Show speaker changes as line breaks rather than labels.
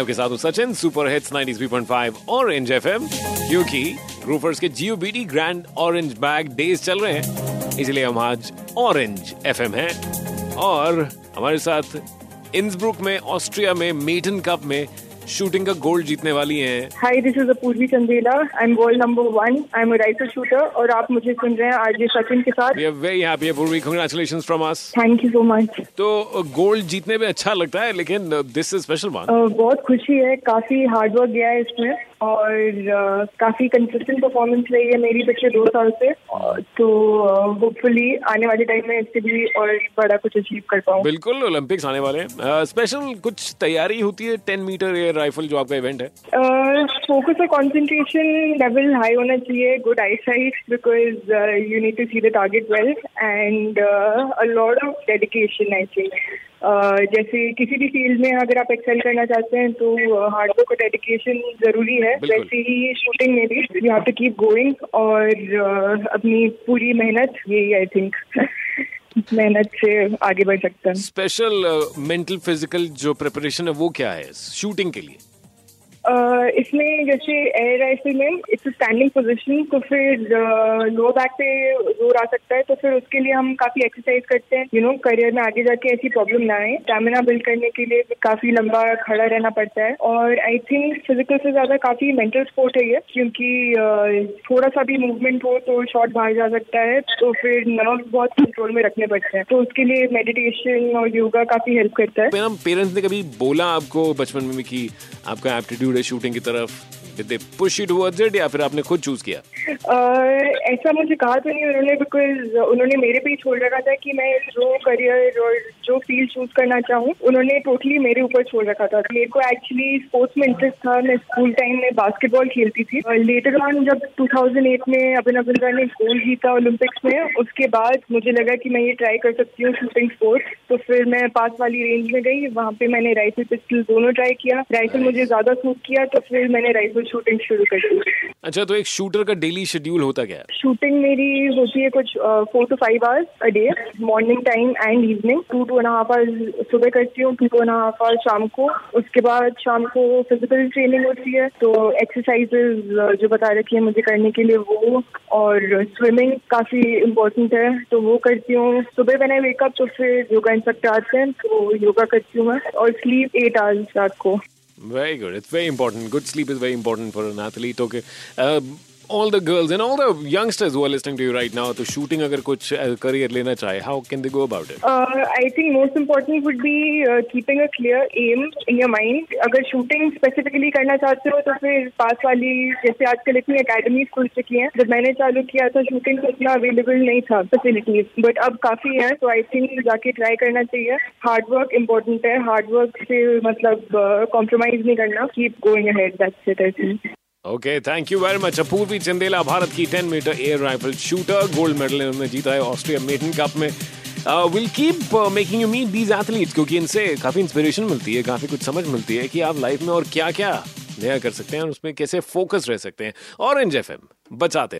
आपके साथ हूँ Sachin super hits 93.5 orange FM क्योंकि रूफर्स के जियो BD grand orange bag days चल रहे हैं, इसलिए हम आज ऑरेंज एफएम हैं। और हमारे साथ इंसब्रुक में ऑस्ट्रिया में मेटन कप में शूटिंग का गोल्ड जीतने वाली हैं।
Hi this is Apurvi Chandela I am gold number one I am rifle shooter और आप मुझे सुन रहे हैं आज सचिन के साथ।
Very happy Apurvi congratulations from us
thank you so much
तो गोल्ड जीतने में अच्छा लगता है लेकिन दिस इज़ स्पेशल वन
बहुत खुशी है. काफ़ी हार्ड वर्क गया है इसमें। और काफ़ी कंसिस्टेंट परफॉर्मेंस रही है मेरी पिछले दो साल से। तो होपफुली आने वाले टाइम में इससे भी और बड़ा कुछ अचीव कर पाऊँ।
बिल्कुल ओलंपिक्स आने वाले हैं। स्पेशल कुछ तैयारी होती है टेन मीटर एयर राइफल जो आपका इवेंट है?
फोकस और कंसंट्रेशन लेवल हाई होना चाहिए good eyesight because you need to see the target well and a lot of dedication I think जैसे किसी भी फ़ील्ड में अगर आप एक्सेल करना चाहते हैं तो हार्डवर्क और डेडिकेशन ज़रूरी है. वैसे ही शूटिंग में भी you have to keep going और uh, अपनी पूरी मेहनत यही आई थिंक मेहनत से आगे बढ़ सकता है।
स्पेशल मेंटल फ़िज़िकल जो प्रिपरेशन है वो क्या है? शूटिंग के लिए।
इसमें जैसे एयर राइफल में इट्स स्टैंडिंग पोजीशन तो फिर लो बैक पे ज़ोर आ सकता है तो फिर उसके लिए हम काफ़ी एक्सरसाइज करते हैं। यू नो करियर में आगे जाके ऐसी प्रॉब्लम ना आए। स्टेमिना बिल्ड करने के लिए काफ़ी लंबा खड़ा रहना पड़ता है। और आई थिंक फ़िज़िकल से ज़्यादा काफ़ी मेंटल स्पोर्ट है ये, क्योंकि थोड़ा सा भी मूवमेंट हो तो शॉर्ट बाहर जा सकता है तो फिर नर्व बहुत कंट्रोल में रखने पड़ते हैं। तो उसके लिए मेडिटेशन और योगा काफ़ी हेल्प करता है।
पेरेंट्स ने कभी बोला आपको बचपन में कि आपका एप्टीट्यूड है शूटिंग की तरफ़? दे पुश इट इट या फिर आपने खुद चूज़ किया?
ऐसा मुझे कहा तो नहीं उन्होंने बिकॉज़ उन्होंने मेरे पे ही छोड़ रखा था कि मैं जो करियर और जो फ़ील्ड चूज़ करना चाहूँ उन्होंने टोटली मेरे ऊपर छोड़ रखा था। मेरे को एक्चुअली स्पोर्ट्स में इंटरेस्ट था। मैं स्कूल टाइम में बास्केटबॉल खेलती थी। और लेटर ऑन जब 2008 में अभिनव बिंद्रा ने गोल्ड जीता ओलंपिक्स में उसके बाद मुझे लगा कि मैं ये ट्राई कर सकती हूँ शूटिंग स्पोर्ट्स तो फिर मैं पास वाली रेंज में गई। वहाँ पे मैंने राइफल पिस्टल दोनों ट्राई किया। राइफल मुझे ज़्यादा सूट किया तो फिर मैंने राइफल शूटिंग शुरू कर दी।
अच्छा तो एक शूटर का डेली शेड्यूल होता क्या
शूटिंग मेरी होती है कुछ four to five hours a day morning time and evening two two and half hours सुबह करती हूँ टू एंड हाफ़ आवर्स शाम को उसके बाद शाम को फ़िज़िकल ट्रेनिंग होती है तो एक्सरसाइजेज जो बता रखी है मुझे करने के लिए वो और स्विमिंग काफ़ी इम्पोर्टेंट है तो वो करती हूँ सुबह मैंने वेकअप तो फिर योगा इंस्ट्रक्टर आते हैं तो योगा करती हूँ मैं और स्लीप एट आवर्स रात को
Very good. It's very important. Good sleep is very important for an athlete. Okay. Uh, all the girls and all the youngsters who are listening to you right now to shooting agar kuch career lena chahe how can they go about it
uh, i think most important would be uh, keeping a clear aim in your mind agar shooting specifically करना चाहते हो तो फिर पास वाली जैसे आजकल इतनी academy खुल चुकी हैं जब मैंने चालू किया था शूटिंग तो इतना अवेलेबल नहीं था फैसिलिटीज़ बट अब काफ़ी है तो आई थिंक जाके ट्राई करना चाहिए हार्ड वर्क इम्पोर्टेंट है हार्ड वर्क से मतलब कॉम्प्रोमाइज नहीं करना keep going ahead that's it I think
okay thank you very much Apurvi Chandela, Bharat की 10 metre air rifle shooter gold medal इन्होंने जीता है ऑस्ट्रिया मेटन कप में। Will keep making you meet these athletes क्योंकि इनसे काफ़ी inspiration मिलती है, काफ़ी कुछ समझ मिलती है कि आप लाइफ में और क्या क्या नया कर सकते हैं और उसमें कैसे फोकस रह सकते हैं। और एन बचाते